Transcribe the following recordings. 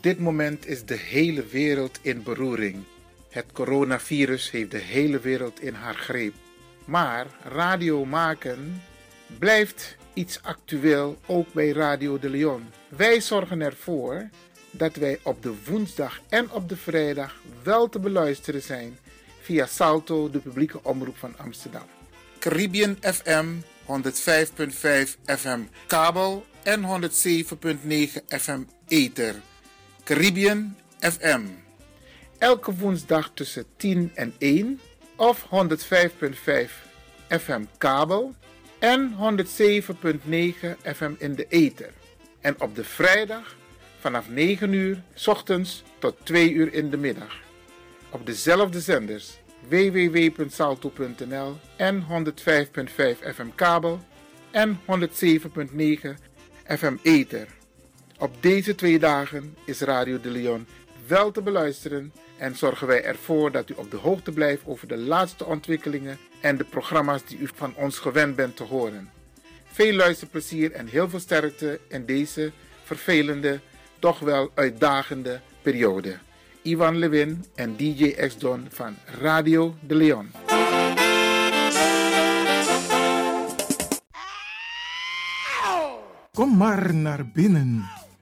Op dit moment is de hele wereld in beroering. Het coronavirus heeft de hele wereld in haar greep. Maar radio maken blijft iets actueel ook bij Radio de Leon. Wij zorgen ervoor dat wij op de woensdag en op de vrijdag wel te beluisteren zijn via Salto, de publieke omroep van Amsterdam. Caribbean FM 105.5 FM kabel en 107.9 FM ether. Caribbean FM. Elke woensdag tussen 10 en 1 of 105.5 FM kabel en 107.9 FM in de ether. En op de vrijdag vanaf 9 uur s ochtends tot 2 uur in de middag. Op dezelfde zenders www.salto.nl en 105.5 FM kabel en 107.9 FM ether. Op deze twee dagen is Radio de Leon wel te beluisteren en zorgen wij ervoor dat u op de hoogte blijft over de laatste ontwikkelingen en de programma's die u van ons gewend bent te horen. Veel luisterplezier en heel veel sterkte in deze vervelende, toch wel uitdagende periode. Ivan Lewin en DJ X-Don van Radio de Leon. Kom maar naar binnen.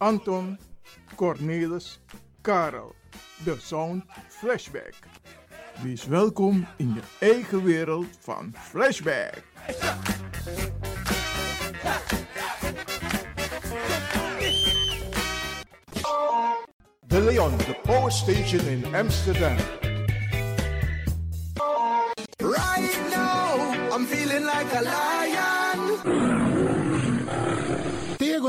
Anton, Cornelis, Karel. De Sound Flashback. Wees welkom in je eigen wereld van Flashback. De Leon, the power station in Amsterdam.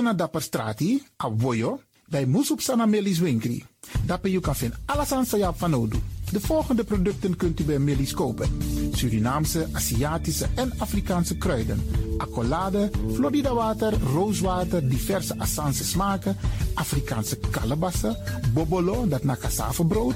Na dapper strati, a voyo, bij Moesop Melis Winkri. Dapper you kan vinden alles aan Sayap van Odu. De volgende producten kunt u bij Melis kopen. Surinaamse, Aziatische en Afrikaanse kruiden. Accolade, Florida water, rooswater, diverse Assange smaken. Afrikaanse kalebassen, bobolo, dat na brood,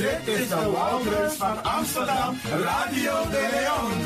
Dit is de Wouders van Amsterdam, Radio de Leon.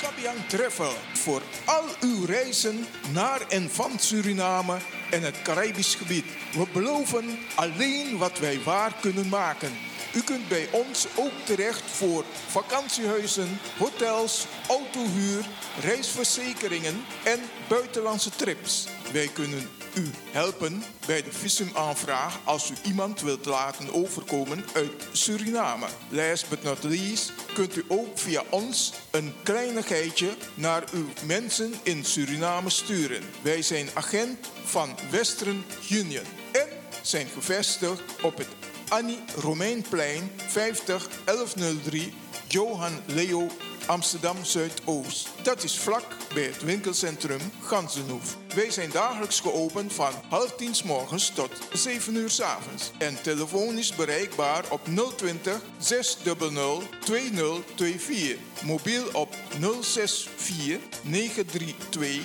Kapiang Travel voor al uw reizen naar en van Suriname en het Caribisch gebied. We beloven alleen wat wij waar kunnen maken. U kunt bij ons ook terecht voor vakantiehuizen, hotels, autohuur, reisverzekeringen en buitenlandse trips. Wij kunnen u helpen bij de visumaanvraag als u iemand wilt laten overkomen uit Suriname. Last but not least kunt u ook via ons een kleinigheidje naar uw mensen in Suriname sturen. Wij zijn agent van Western Union en zijn gevestigd op het Annie Romeinplein 50 1103 Johan Leo Amsterdam Zuidoost. Dat is vlak bij het winkelcentrum Gansenhoef. Wij zijn dagelijks geopend van half tien s morgens tot 7 uur s avonds. En telefonisch bereikbaar op 020 600 2024. Mobiel op 064 932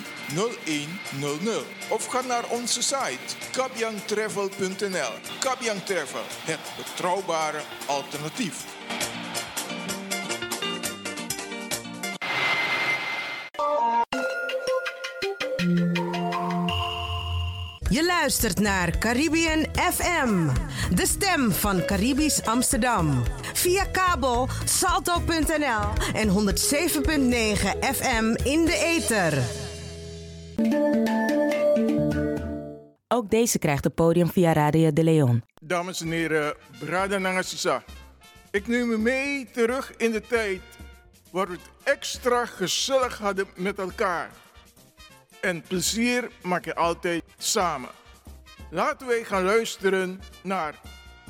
0100. Of ga naar onze site kabyangtravel.nl. Kabyang Travel, het betrouwbare alternatief. Je luistert naar Caribbean FM, de stem van Caribisch Amsterdam. Via kabel salto.nl en 107.9 FM in de ether. Ook deze krijgt het podium via Radio de Leon. Dames en heren, Brada Nangasisa. Ik neem u mee terug in de tijd waar we het extra gezellig hadden met elkaar. En plezier maak je altijd samen. Laten wij gaan luisteren naar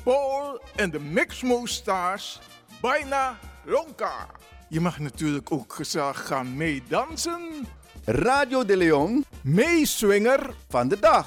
Paul en de Mixmo Stars, bijna Lonka. Je mag natuurlijk ook gezellig gaan meedansen. Radio de Leon, Meeswinger van de dag.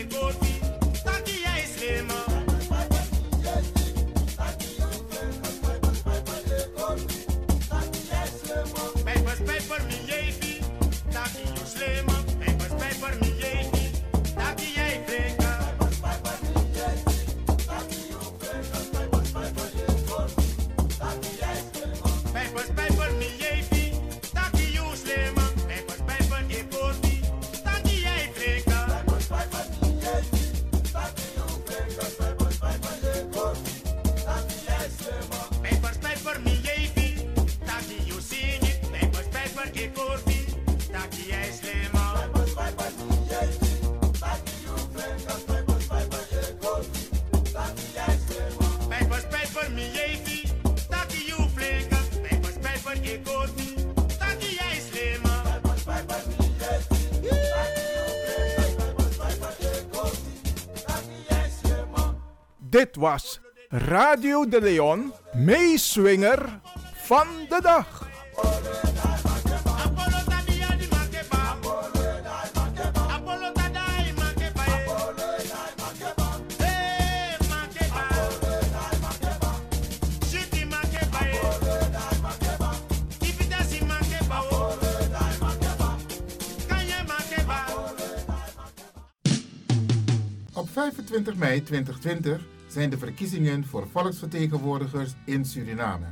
Nicole. Dit was Radio de Leon, meeswinger van de dag. Op 25 mei 2020 zijn de verkiezingen voor volksvertegenwoordigers in Suriname.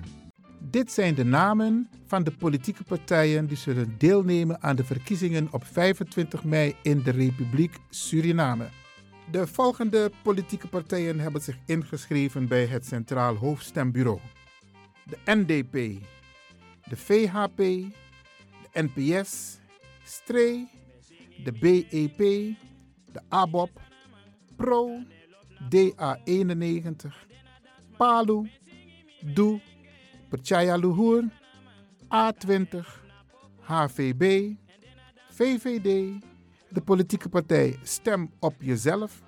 Dit zijn de namen van de politieke partijen die zullen deelnemen aan de verkiezingen op 25 mei in de Republiek Suriname. De volgende politieke partijen hebben zich ingeschreven bij het Centraal Hoofdstembureau: de NDP, de VHP, de NPS, STRE, de BEP, de ABOP, PRO, DA91, PALU, DOE, Perchaya Luhur, A20, HVB, VVD, de politieke partij Stem op Jezelf,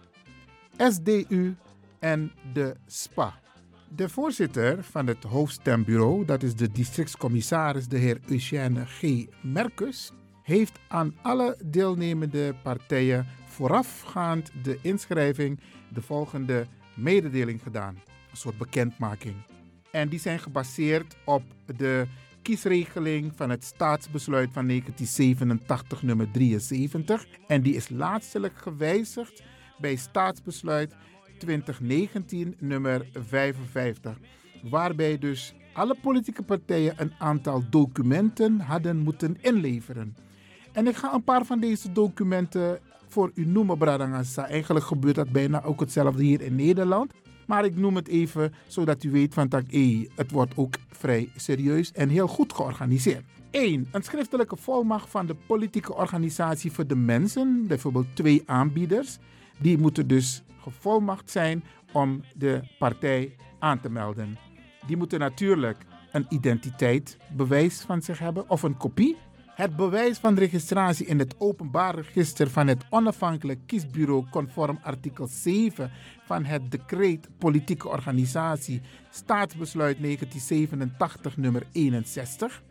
SDU en de SPA. De voorzitter van het hoofdstembureau, dat is de districtscommissaris de heer Eugène G. Merkus, heeft aan alle deelnemende partijen voorafgaand de inschrijving de volgende mededeling gedaan. Een soort bekendmaking. En die zijn gebaseerd op de kiesregeling van het staatsbesluit van 1987 nummer 73. En die is laatstelijk gewijzigd bij staatsbesluit 2019 nummer 55. Waarbij dus alle politieke partijen een aantal documenten hadden moeten inleveren. En ik ga een paar van deze documenten voor u noemen, Bradangasa. Eigenlijk gebeurt dat bijna ook hetzelfde hier in Nederland. Maar ik noem het even zodat u weet van dat het wordt ook vrij serieus en heel goed georganiseerd. 1. Een schriftelijke volmacht van de politieke organisatie voor de mensen, bijvoorbeeld twee aanbieders. Die moeten dus gevolmacht zijn om de partij aan te melden. Die moeten natuurlijk een identiteitsbewijs van zich hebben of een kopie. Het bewijs van registratie in het openbaar register van het onafhankelijk kiesbureau conform artikel 7 van het decreet politieke organisatie staatsbesluit 1987 nummer 61.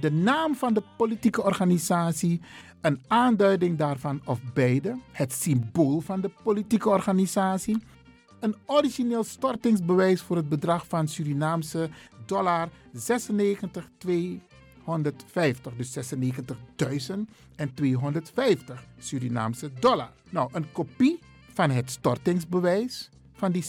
De naam van de politieke organisatie, een aanduiding daarvan of beide, het symbool van de politieke organisatie, een origineel stortingsbewijs voor het bedrag van Surinaamse dollar 96,2 150, dus 96.250 Surinaamse dollar. Nou, een kopie van het stortingsbewijs van die 96.250,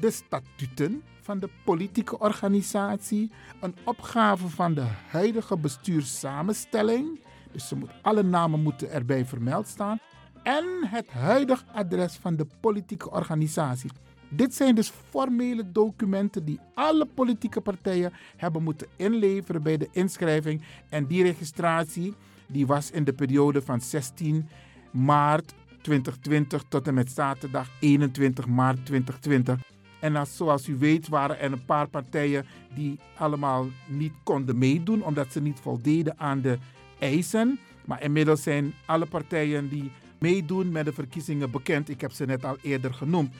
de statuten van de politieke organisatie, een opgave van de huidige bestuurssamenstelling, dus ze moet, alle namen moeten erbij vermeld staan, en het huidige adres van de politieke organisatie. Dit zijn dus formele documenten die alle politieke partijen hebben moeten inleveren bij de inschrijving. En die registratie die was in de periode van 16 maart 2020 tot en met zaterdag 21 maart 2020. En als, zoals u weet waren er een paar partijen die allemaal niet konden meedoen omdat ze niet voldeden aan de eisen. Maar inmiddels zijn alle partijen die meedoen met de verkiezingen bekend. Ik heb ze net al eerder genoemd.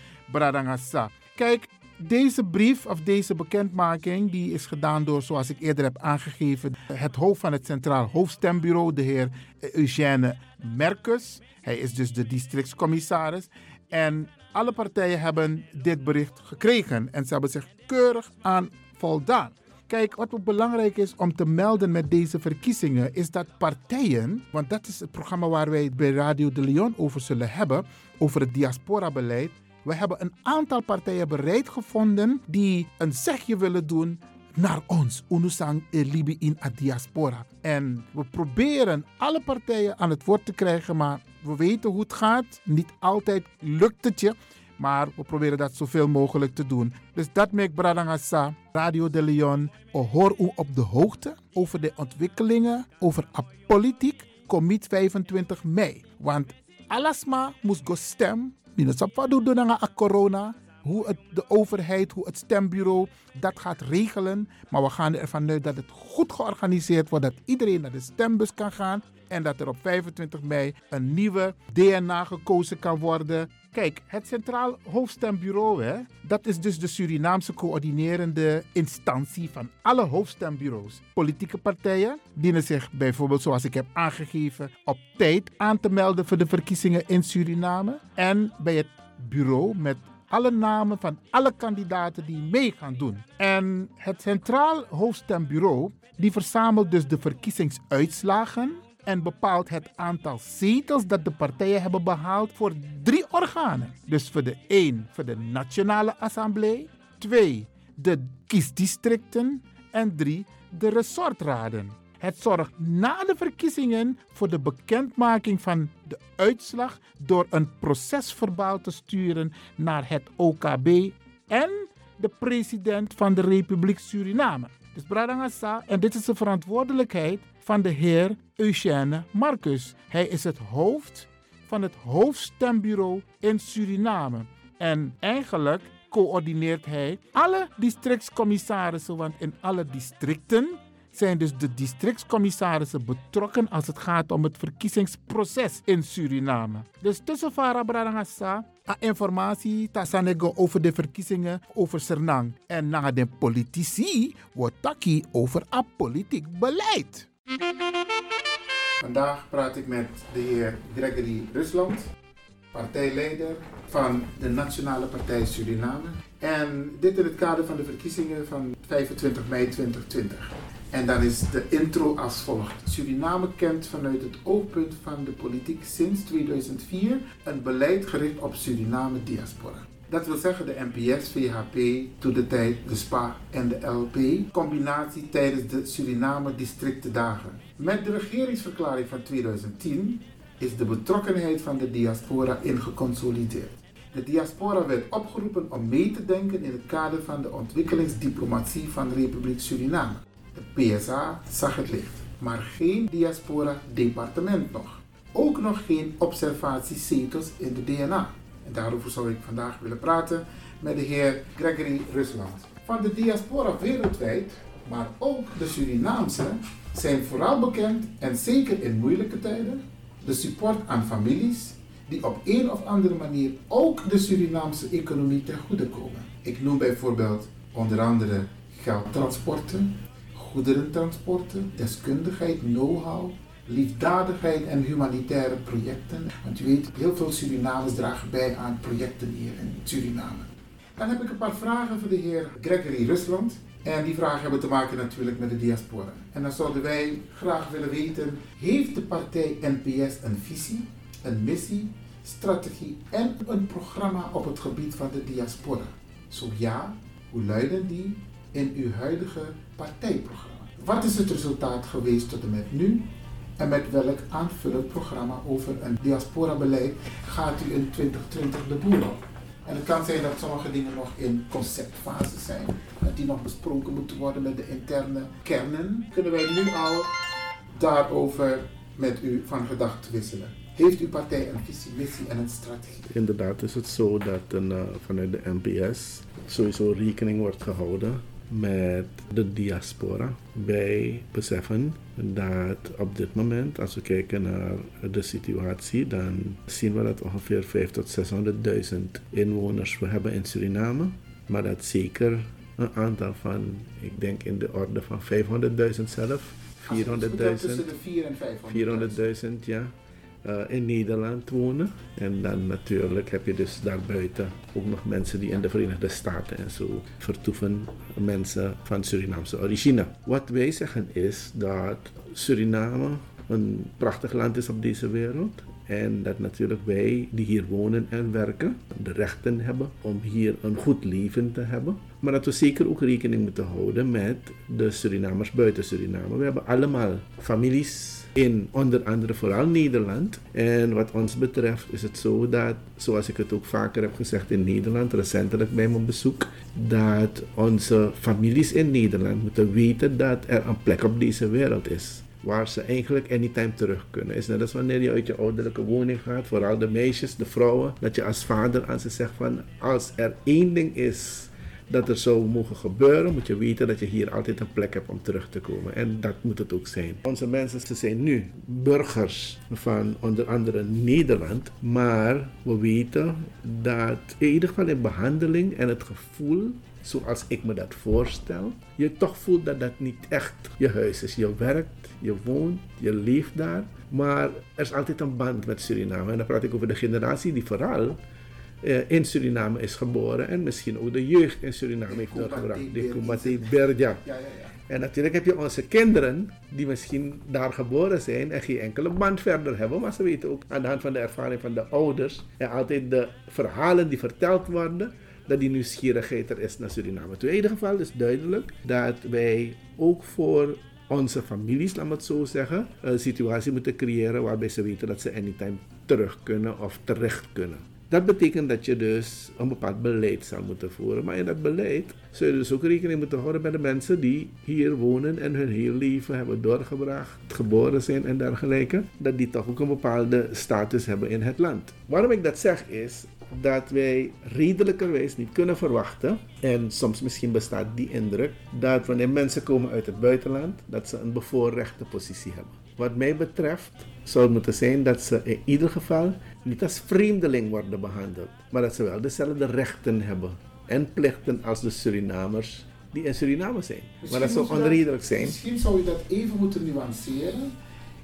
Kijk, deze brief of deze bekendmaking die is gedaan door, zoals ik eerder heb aangegeven, het hoofd van het Centraal Hoofdstembureau, de heer Eugène Merkus. Hij is dus de districtscommissaris. En alle partijen hebben dit bericht gekregen en ze hebben zich keurig aan voldaan. Kijk, wat belangrijk is om te melden met deze verkiezingen, is dat partijen, want dat is het programma waar wij bij Radio de Leon over zullen hebben, over het diaspora-beleid. We hebben een aantal partijen bereid gevonden die een zegje willen doen naar ons, Unusang Libi in a diaspora. En we proberen alle partijen aan het woord te krijgen, maar we weten hoe het gaat. Niet altijd lukt het je. Maar we proberen dat zoveel mogelijk te doen. Dus dat maakt Bradangasa, Radio de Leon. Hoor u op de hoogte over de ontwikkelingen over a politiek. Commit 25 mei. Want alasma moest go stem. Minusapa doen a corona. Hoe het, de overheid, hoe het stembureau dat gaat regelen. Maar we gaan ervan uit dat het goed georganiseerd wordt. Dat iedereen naar de stembus kan gaan. En dat er op 25 mei een nieuwe DNA gekozen kan worden. Kijk, het Centraal Hoofdstembureau, hè, dat is dus de Surinaamse coördinerende instantie van alle hoofdstembureaus. Politieke partijen dienen zich bijvoorbeeld, zoals ik heb aangegeven, op tijd aan te melden voor de verkiezingen in Suriname. En bij het bureau met alle namen van alle kandidaten die mee gaan doen. En het Centraal Hoofdstembureau die verzamelt dus de verkiezingsuitslagen en bepaalt het aantal zetels dat de partijen hebben behaald voor drie organen. Dus voor de 1 voor de Nationale Assemblée, 2 de kiesdistricten en 3 de resortraden. Het zorgt na de verkiezingen voor de bekendmaking van de uitslag door een procesverbaal te sturen naar het OKB en de president van de Republiek Suriname. Dus Bradangasa, en dit is de verantwoordelijkheid van de heer Eugène Marcus. Hij is het hoofd van het hoofdstembureau in Suriname. En eigenlijk coördineert hij alle districtscommissarissen, want in alle districten zijn dus de districtscommissarissen betrokken als het gaat om het verkiezingsproces in Suriname. Dus tussen Farah Bradangasa, informatie tasanego over de verkiezingen over Sernang. En na de politici wordt taki over apolitiek beleid. Vandaag praat ik met de heer Gregory Rusland, partijleider van de Nationale Partij Suriname. En dit in het kader van de verkiezingen van 25 mei 2020. En dan is de intro als volgt. Suriname kent vanuit het oogpunt van de politiek sinds 2004 een beleid gericht op Suriname diaspora. Dat wil zeggen de NPS, VHP, toen de tijd de SPA en de LP, combinatie tijdens de Suriname districtendagen. Met de regeringsverklaring van 2010 is de betrokkenheid van de diaspora ingeconsolideerd. De diaspora werd opgeroepen om mee te denken in het kader van de ontwikkelingsdiplomatie van de Republiek Suriname. De PSA zag het licht, maar geen diaspora-departement nog. Ook nog geen observatiezetels in de DNA. Daarover zou ik vandaag willen praten met de heer Gregory Rusland. Van de diaspora wereldwijd, maar ook de Surinaamse, zijn vooral bekend en zeker in moeilijke tijden de support aan families die op een of andere manier ook de Surinaamse economie ten goede komen. Ik noem bijvoorbeeld onder andere geldtransporten, goederentransporten, deskundigheid, know-how, liefdadigheid en humanitaire projecten. Want u weet, heel veel Surinamers dragen bij aan projecten hier in Suriname. Dan heb ik een paar vragen voor de heer Gregory Rusland. En die vragen hebben te maken natuurlijk met de diaspora. En dan zouden wij graag willen weten, heeft de partij NPS een visie, een missie, strategie en een programma op het gebied van de diaspora? Zo ja, hoe luiden die in uw huidige partijprogramma? Wat is het resultaat geweest tot en met nu? En met welk aanvullend programma over een diaspora-beleid gaat u in 2020 de boel op? En het kan zijn dat sommige dingen nog in conceptfase zijn, dat die nog besproken moeten worden met de interne kernen. Kunnen wij nu al daarover met u van gedachten wisselen? Heeft uw partij een visie, missie en een strategie? Inderdaad is het zo dat een, uh, vanuit de NPS sowieso rekening wordt gehouden met de diaspora. Wij beseffen dat op dit moment, als we kijken naar de situatie, dan zien we dat ongeveer 500.000 tot 600.000 inwoners we hebben in Suriname. Maar dat zeker een aantal van, ik denk in de orde van 500.000 zelf, 400.000. Tussen de 4 en 500.000. 400.000, ja. Uh, in Nederland wonen. En dan natuurlijk heb je dus daarbuiten ook nog mensen die in de Verenigde Staten en zo vertoeven. Mensen van Surinaamse origine. Wat wij zeggen is dat Suriname een prachtig land is op deze wereld. En dat natuurlijk wij die hier wonen en werken, de rechten hebben om hier een goed leven te hebben. Maar dat we zeker ook rekening moeten houden met de Surinamers buiten Suriname. We hebben allemaal families in onder andere vooral Nederland. En wat ons betreft is het zo dat, zoals ik het ook vaker heb gezegd in Nederland, recentelijk bij mijn bezoek, dat onze families in Nederland moeten weten dat er een plek op deze wereld is. Waar ze eigenlijk anytime terug kunnen. Is net als wanneer je uit je ouderlijke woning gaat, vooral de meisjes, de vrouwen, dat je als vader aan ze zegt van als er één ding is dat er zou mogen gebeuren, moet je weten dat je hier altijd een plek hebt om terug te komen. En dat moet het ook zijn. Onze mensen ze zijn nu burgers van onder andere Nederland, maar we weten dat in ieder geval in behandeling en het gevoel zoals ik me dat voorstel, je toch voelt dat dat niet echt je huis is. Je werkt, je woont, je leeft daar, maar er is altijd een band met Suriname. En dan praat ik over de generatie die vooral in Suriname is geboren en misschien ook de jeugd in Suriname heeft doorgebracht. De Kumate Berja. Ja, ja, ja. En natuurlijk heb je onze kinderen die misschien daar geboren zijn en geen enkele band verder hebben, maar ze weten ook aan de hand van de ervaring van de ouders en altijd de verhalen die verteld worden, dat die nieuwsgierigheid er is naar Suriname. In ieder geval is duidelijk dat wij ook voor onze families, laat me het zo zeggen, een situatie moeten creëren waarbij ze weten dat ze anytime terug kunnen of terecht kunnen. Dat betekent dat je dus een bepaald beleid zal moeten voeren. Maar in dat beleid zul je dus ook rekening moeten houden met de mensen die hier wonen en hun heel leven hebben doorgebracht, geboren zijn en dergelijke. Dat die toch ook een bepaalde status hebben in het land. Waarom ik dat zeg is dat wij redelijkerwijs niet kunnen verwachten, en soms misschien bestaat die indruk, dat wanneer mensen komen uit het buitenland, dat ze een bevoorrechte positie hebben. Wat mij betreft zou het moeten zijn dat ze in ieder geval niet als vreemdeling worden behandeld, maar dat ze wel dezelfde rechten hebben en plichten als de Surinamers die in Suriname zijn. maar dat zou onredelijk zijn. Misschien zou je dat even moeten nuanceren.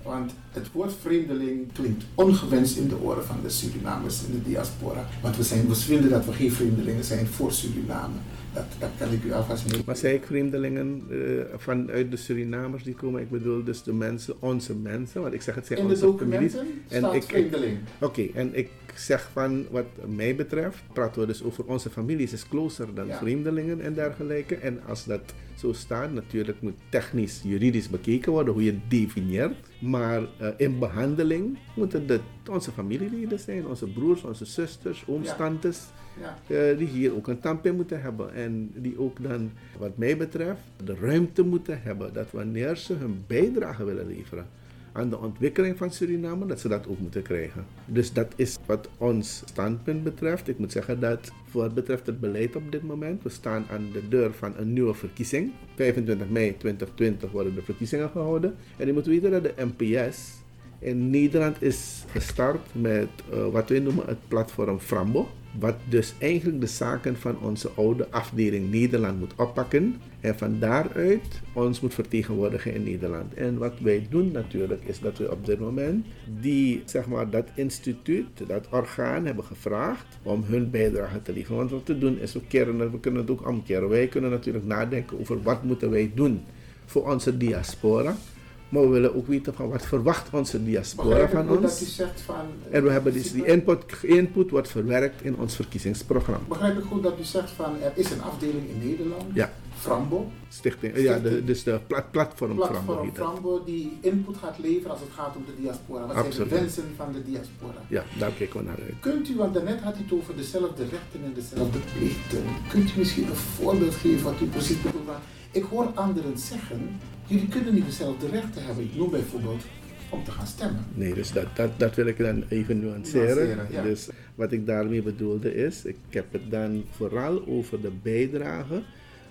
Want het woord vreemdeling klinkt ongewenst in de oren van de Surinamers in de diaspora. Want we, zijn, we vinden dat we geen vreemdelingen zijn voor Suriname. Dat, dat kan ik u alvast mee. Maar zei ik vreemdelingen eh, vanuit de Surinamers die komen? Ik bedoel dus de mensen, onze mensen, want ik zeg het zijn In onze families. En staat ik- vreemdeling. Oké, en ik zeg van wat mij betreft, praten we dus over onze families is closer dan Ja. vreemdelingen en dergelijke. En als dat zo staat, natuurlijk moet technisch, juridisch bekeken worden hoe je definieert. Maar eh, in behandeling moeten het onze familieleden zijn, onze broers, onze zusters, ooms, Ja. tantes. Ja. eh, die hier ook een tandpijn moeten hebben. En die ook dan, wat mij betreft, de ruimte moeten hebben dat wanneer ze hun bijdrage willen leveren aan de ontwikkeling van Suriname, dat ze dat ook moeten krijgen. Dus dat is wat ons standpunt betreft. Ik moet zeggen dat voor wat betreft het beleid op dit moment, we staan aan de deur van een nieuwe verkiezing. 25 mei 2020 worden de verkiezingen gehouden. En je moet weten dat de NPS in Nederland is gestart met eh, wat wij noemen het platform Frambo. Wat dus eigenlijk de zaken van onze oude afdeling Nederland moet oppakken. En van daaruit ons moet vertegenwoordigen in Nederland. En wat wij doen natuurlijk is dat we op dit moment die, zeg maar, dat instituut, dat orgaan hebben gevraagd om hun bijdrage te leveren. Want wat we doen is, we, keren, we kunnen het ook omkeren. Wij kunnen natuurlijk nadenken over wat moeten wij doen voor onze diaspora. Maar we willen ook weten van wat verwacht onze diaspora van goed dat u ons. zegt van... En we hebben dus die input, input wordt verwerkt in ons verkiezingsprogramma. Begrijp ik goed dat u zegt van er is een afdeling in Nederland, Ja. Frambo, Stichting, ja, de, dus de plat, platform Frambo platform. Frambo, die input gaat leveren als het gaat om de diaspora. Wat zijn de wensen van de diaspora? Ja, daar kijken we naar uit. Kunt u, want daarnet had u het over dezelfde rechten en dezelfde plichten. Kunt u misschien een voorbeeld geven wat u precies bedoelt? Ik hoor anderen zeggen, jullie kunnen niet dezelfde rechten hebben. Ik noem bijvoorbeeld om te gaan stemmen. Nee, dus dat, dat, dat wil ik dan even nuanceren. Nuanceren, ja. Dus wat ik daarmee bedoelde is, ik heb het dan vooral over de bijdrage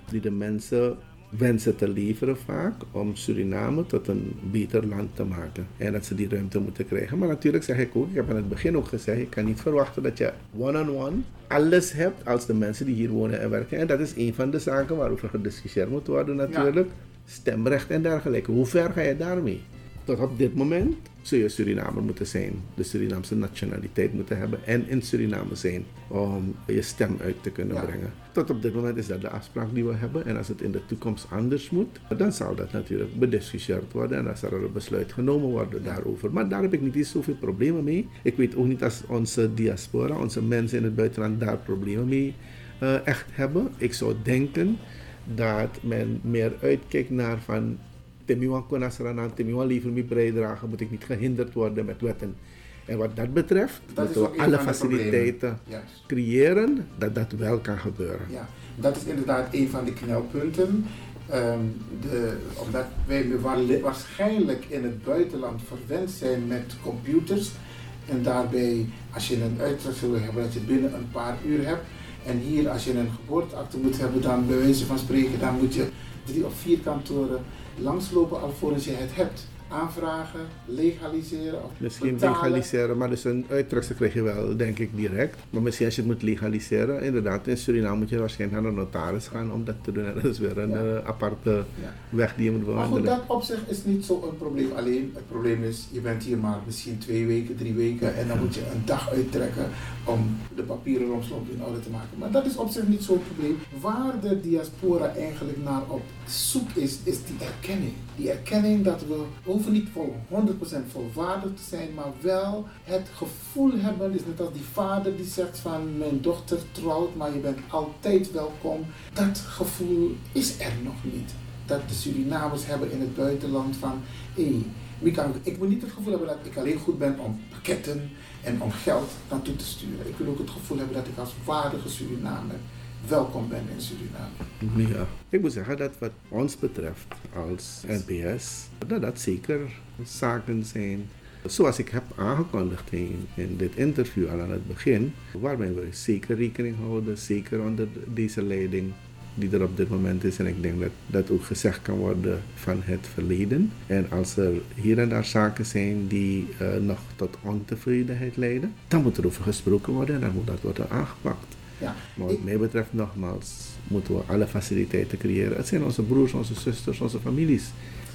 die de mensen wensen te leveren vaak om Suriname tot een beter land te maken. En dat ze die ruimte moeten krijgen. Maar natuurlijk zeg ik ook, ik heb aan het begin ook gezegd, je kan niet verwachten dat je one-on-one alles hebt als de mensen die hier wonen en werken. En dat is een van de zaken waarover gediscussieerd moet worden natuurlijk. Stemrecht en dergelijke. Hoe ver ga je daarmee? Tot op dit moment zul je Surinamer moeten zijn, de Surinaamse nationaliteit moeten hebben en in Suriname zijn om je stem uit te kunnen Ja. brengen. Tot op dit moment is dat de afspraak die we hebben en als het in de toekomst anders moet, dan zal dat natuurlijk bediscussieerd worden en dan zal er een besluit genomen worden daarover. Maar daar heb ik niet eens zoveel problemen mee. Ik weet ook niet als onze diaspora, onze mensen in het buitenland daar problemen mee eh, echt hebben. Ik zou denken dat men meer uitkijkt naar van Temiwan Konasranan, Temiwan liever mee bijdragen, moet ik niet gehinderd worden met wetten. En wat dat betreft, Dat moeten we alle faciliteiten creëren dat dat wel kan gebeuren. Ja, dat is inderdaad een van de knelpunten. Ehm, de, omdat wij wa- waarschijnlijk in het buitenland verwend zijn met computers. En daarbij, als je een uitdracht wil hebben, dat je binnen een paar uur hebt. En hier, als je een geboorteakte moet hebben, dan bij wijze van spreken, dan moet je drie of vier kantoren langslopen alvorens je het hebt. Aanvragen, legaliseren of Misschien betalen. legaliseren, maar dus een uittreksel krijg je wel, denk ik, direct. Maar misschien als je het moet legaliseren, inderdaad, in Suriname moet je waarschijnlijk naar de notaris gaan om dat te doen. En dat is weer een Ja. eh, aparte Ja. weg die je moet Maar goed, bewandelen. dat op zich is niet zo'n probleem. Alleen het probleem is, je bent hier maar misschien twee weken, drie weken en dan moet je een dag uittrekken om de papieren romslomp in orde te maken. Maar dat is op zich niet zo'n probleem. Waar de diaspora eigenlijk naar op zoek is, is die erkenning. Die erkenning dat we hoeven niet vol 100% volwaardig te zijn, maar wel het gevoel hebben, is net als die vader die zegt van mijn dochter trouwt, maar je bent altijd welkom. Dat gevoel is er nog niet dat de Surinamers hebben in het buitenland van hé, hey, Mika, ik moet niet het gevoel hebben dat ik alleen goed ben om pakketten en om geld naartoe te sturen. Ik wil ook het gevoel hebben dat ik als waardige Surinamer welkom ben in Suriname. Ja, ik moet zeggen dat wat ons betreft als NPS, dat dat zeker zaken zijn. Zoals ik heb aangekondigd in, dit interview al aan het begin, waarmee we zeker rekening houden, zeker onder deze leiding die er op dit moment is. En ik denk dat dat ook gezegd kan worden van het verleden. En als er hier en daar zaken zijn die eh, nog tot ontevredenheid leiden, dan moet er over gesproken worden en dan moet dat worden aangepakt. Ja, Maar wat ik- mij betreft, nogmaals, moeten we alle faciliteiten creëren. Het zijn onze broers, onze zusters, onze families.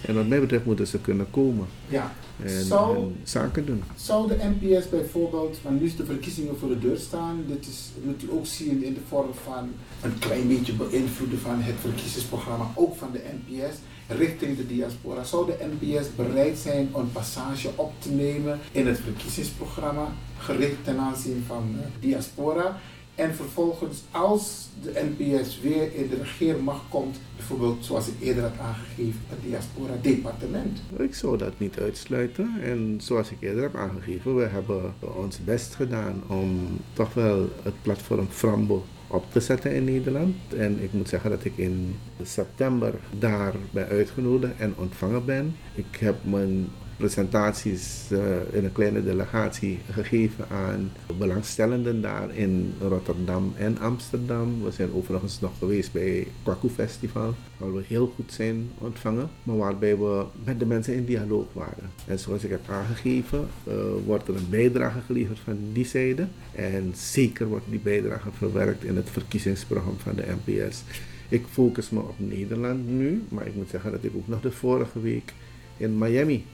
En wat mij betreft moeten ze kunnen komen ja. en, Zou- en zaken doen. Zou de NPS bijvoorbeeld, want nu is de verkiezingen voor de deur staan, dit is, moet u ook zien in de vorm van een klein beetje beïnvloeden van het verkiezingsprogramma, ook van de NPS, richting de diaspora. Zou de NPS bereid zijn om een passage op te nemen in het verkiezingsprogramma, gericht ten aanzien van eh, diaspora? En vervolgens, als de NPS weer in de regeermacht komt, bijvoorbeeld zoals ik eerder had aangegeven, het diaspora-departement. Ik zou dat niet uitsluiten. En zoals ik eerder heb aangegeven, we hebben ons best gedaan om toch wel het platform Frambo op te zetten in Nederland. En ik moet zeggen dat ik in september daar ben uitgenodigd en ontvangen ben. Ik heb mijn presentaties eh, in een kleine delegatie gegeven aan belangstellenden daar in Rotterdam en Amsterdam. We zijn overigens nog geweest bij Kwaku Festival, waar we heel goed zijn ontvangen, maar waarbij we met de mensen in dialoog waren. En zoals ik heb aangegeven, eh, wordt er een bijdrage geleverd van die zijde. En zeker wordt die bijdrage verwerkt in het verkiezingsprogramma van de NPS. Ik focus me op Nederland nu, maar ik moet zeggen dat ik ook nog de vorige week in Miami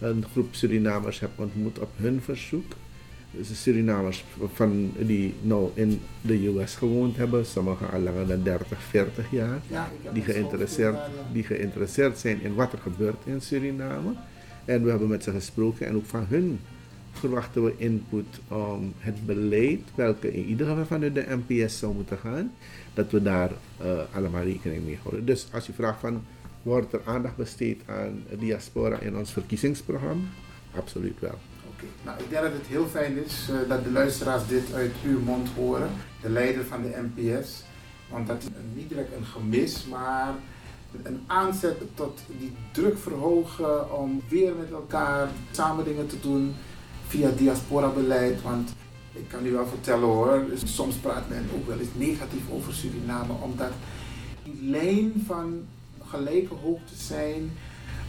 een groep Surinamers heb ontmoet op hun verzoek. Dus Surinamers van, die nou in de US gewoond hebben, sommigen al langer dan 30, 40 jaar, Ja, die geïnteresseerd, die geïnteresseerd zijn in wat er gebeurt in Suriname. En we hebben met ze gesproken en ook van hun verwachten we input om het beleid, welke in ieder geval vanuit de NPS zou moeten gaan, dat we daar eh, allemaal rekening mee houden. Dus als je vraagt van, wordt er aandacht besteed aan diaspora in ons verkiezingsprogramma? Absoluut wel. Oké, nou ik denk dat het heel fijn is eh, dat de luisteraars dit uit uw mond horen, de leider van de NPS. Want dat is niet direct een gemis, maar een aanzet tot die druk verhogen om weer met elkaar samen dingen te doen via diaspora-beleid. Want ik kan u wel vertellen hoor, dus soms praat men ook wel eens negatief over Suriname, omdat die lijn van gelijke hoogte zijn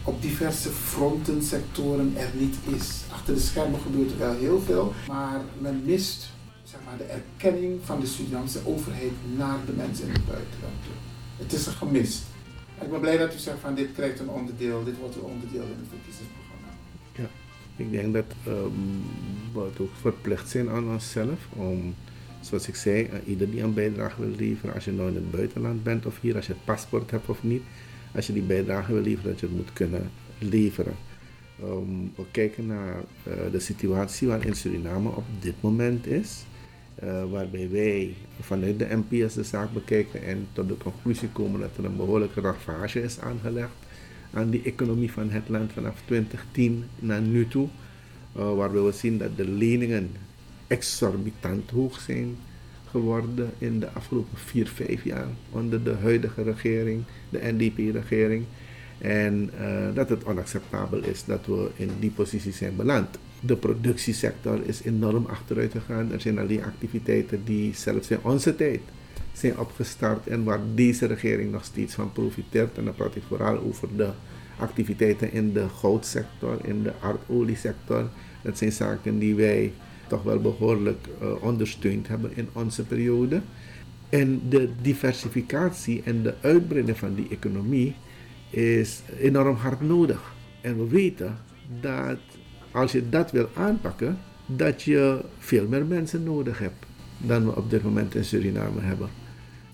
op diverse fronten, sectoren er niet is. Achter de schermen gebeurt er wel heel veel, maar men mist zeg maar, de erkenning van de Surinaamse overheid naar de mensen in het buitenland. Het is een gemis. Ik ben blij dat u zegt van dit krijgt een onderdeel, dit wordt een onderdeel in het verkiezingsprogramma. Ik denk dat ehm, we het ook verplicht zijn aan onszelf om, zoals ik zei, aan ieder die een bijdrage wil leveren, als je nou in het buitenland bent of hier, als je het paspoort hebt of niet, als je die bijdrage wil leveren, dat je het moet kunnen leveren. Ehm, we kijken naar eh, de situatie waarin Suriname op dit moment is, eh, waarbij wij vanuit de NPS de zaak bekijken en tot de conclusie komen dat er een behoorlijke ravage is aangelegd aan die economie van het land vanaf 2010 naar nu toe. Uh, waarbij we zien dat de leningen exorbitant hoog zijn geworden in de afgelopen 4, 5 jaar onder de huidige regering, de NDP-regering. En uh, dat het onacceptabel is dat we in die positie zijn beland. De productiesector is enorm achteruit gegaan. Er zijn alleen activiteiten die zelfs in onze tijd zijn opgestart en waar deze regering nog steeds van profiteert. En dan praat ik vooral over de activiteiten in de goudsector, in de aardoliesector. Dat zijn zaken die wij toch wel behoorlijk uh, ondersteund hebben in onze periode. En de diversificatie en de uitbreiding van die economie is enorm hard nodig. En we weten dat als je dat wil aanpakken, dat je veel meer mensen nodig hebt dan we op dit moment in Suriname hebben.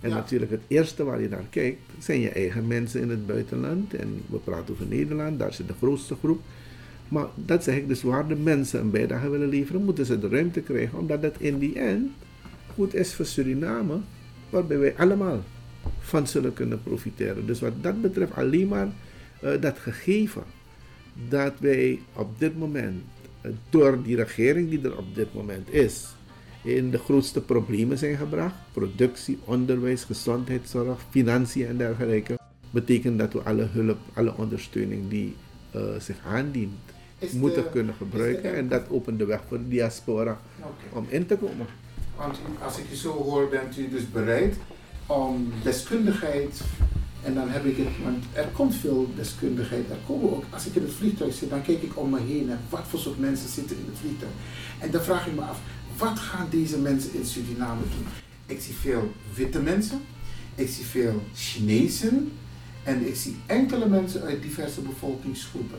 En Ja. natuurlijk het eerste waar je naar kijkt, zijn je eigen mensen in het buitenland. En we praten over Nederland, daar zit de grootste groep. Maar dat zeg ik dus, waar de mensen een bijdrage willen leveren, moeten ze de ruimte krijgen, omdat dat in die end goed is voor Suriname, waarbij wij allemaal van zullen kunnen profiteren. Dus wat dat betreft alleen maar eh, dat gegeven dat wij op dit moment, eh, door die regering die er op dit moment is, in de grootste problemen zijn gebracht. Productie, onderwijs, gezondheidszorg, financiën en dergelijke. Betekent dat we alle hulp, alle ondersteuning die eh, zich aandient, Is de- moeten kunnen de- gebruiken. En dat opent de weg voor de diaspora om in te komen. Want als ik je zo hoor, bent u dus bereid om deskundigheid. En dan heb ik het, want er komt veel deskundigheid. Er komen ook, als ik in het vliegtuig zit, dan kijk ik om me heen en wat voor soort mensen zitten in het vliegtuig. En dan vraag ik me af, wat gaan deze mensen in Suriname doen? Ik zie veel witte mensen, ik zie veel Chinezen en ik zie enkele mensen uit diverse bevolkingsgroepen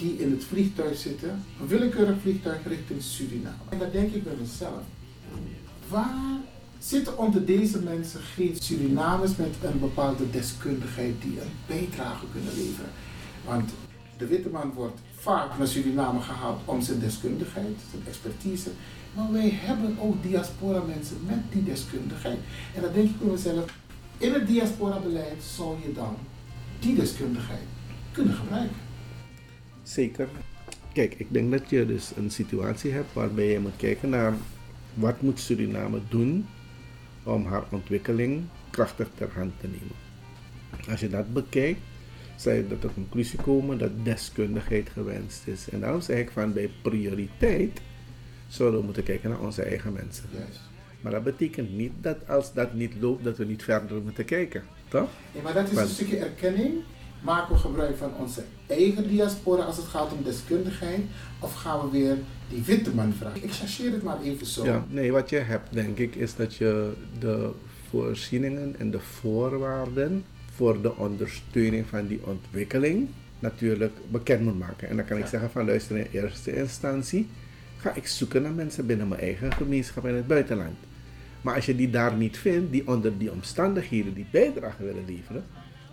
die in het vliegtuig zitten, een willekeurig vliegtuig richting Suriname. En dan denk ik bij mezelf, waar zitten onder deze mensen geen Surinamers met een bepaalde deskundigheid die een bijdrage kunnen leveren? Want de witte man wordt vaak naar Suriname gehaald om zijn deskundigheid, zijn expertise. Maar wij hebben ook diaspora mensen met die deskundigheid. En dan denk ik bij mezelf, in het diaspora-beleid zou je dan die deskundigheid kunnen gebruiken. Zeker. Kijk, ik denk dat je dus een situatie hebt waarbij je moet kijken naar wat moet Suriname doen om haar ontwikkeling krachtig ter hand te nemen. Als je dat bekijkt, zou je tot de conclusie komen dat deskundigheid gewenst is. En daarom zeg ik van bij prioriteit zouden we moeten kijken naar onze eigen mensen. Maar dat betekent niet dat als dat niet loopt, dat we niet verder moeten kijken. Toch? Ja, maar dat is een stukje erkenning. Maken we gebruik van onze eigen diaspora als het gaat om deskundigheid? Of gaan we weer die witte man vragen? Ik chargeer het maar even zo. Ja, nee, wat je hebt denk ik is dat je de voorzieningen en de voorwaarden voor de ondersteuning van die ontwikkeling natuurlijk bekend moet maken. En dan kan ik Ja. zeggen van luister in eerste instantie ga ik zoeken naar mensen binnen mijn eigen gemeenschap in het buitenland. Maar als je die daar niet vindt, die onder die omstandigheden die bijdrage willen leveren,